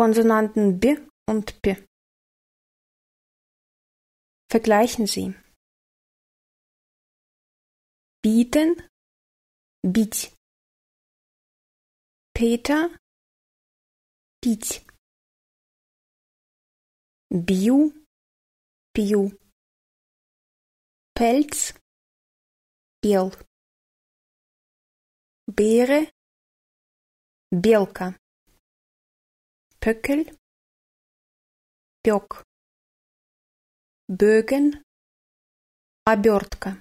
Konsonanten B und P. Vergleichen Sie. Bieten, бить. Peter, пить. Бью, пью. Pelz, бел. Beere, белка. Pöckel, пек. Бögen, обертка.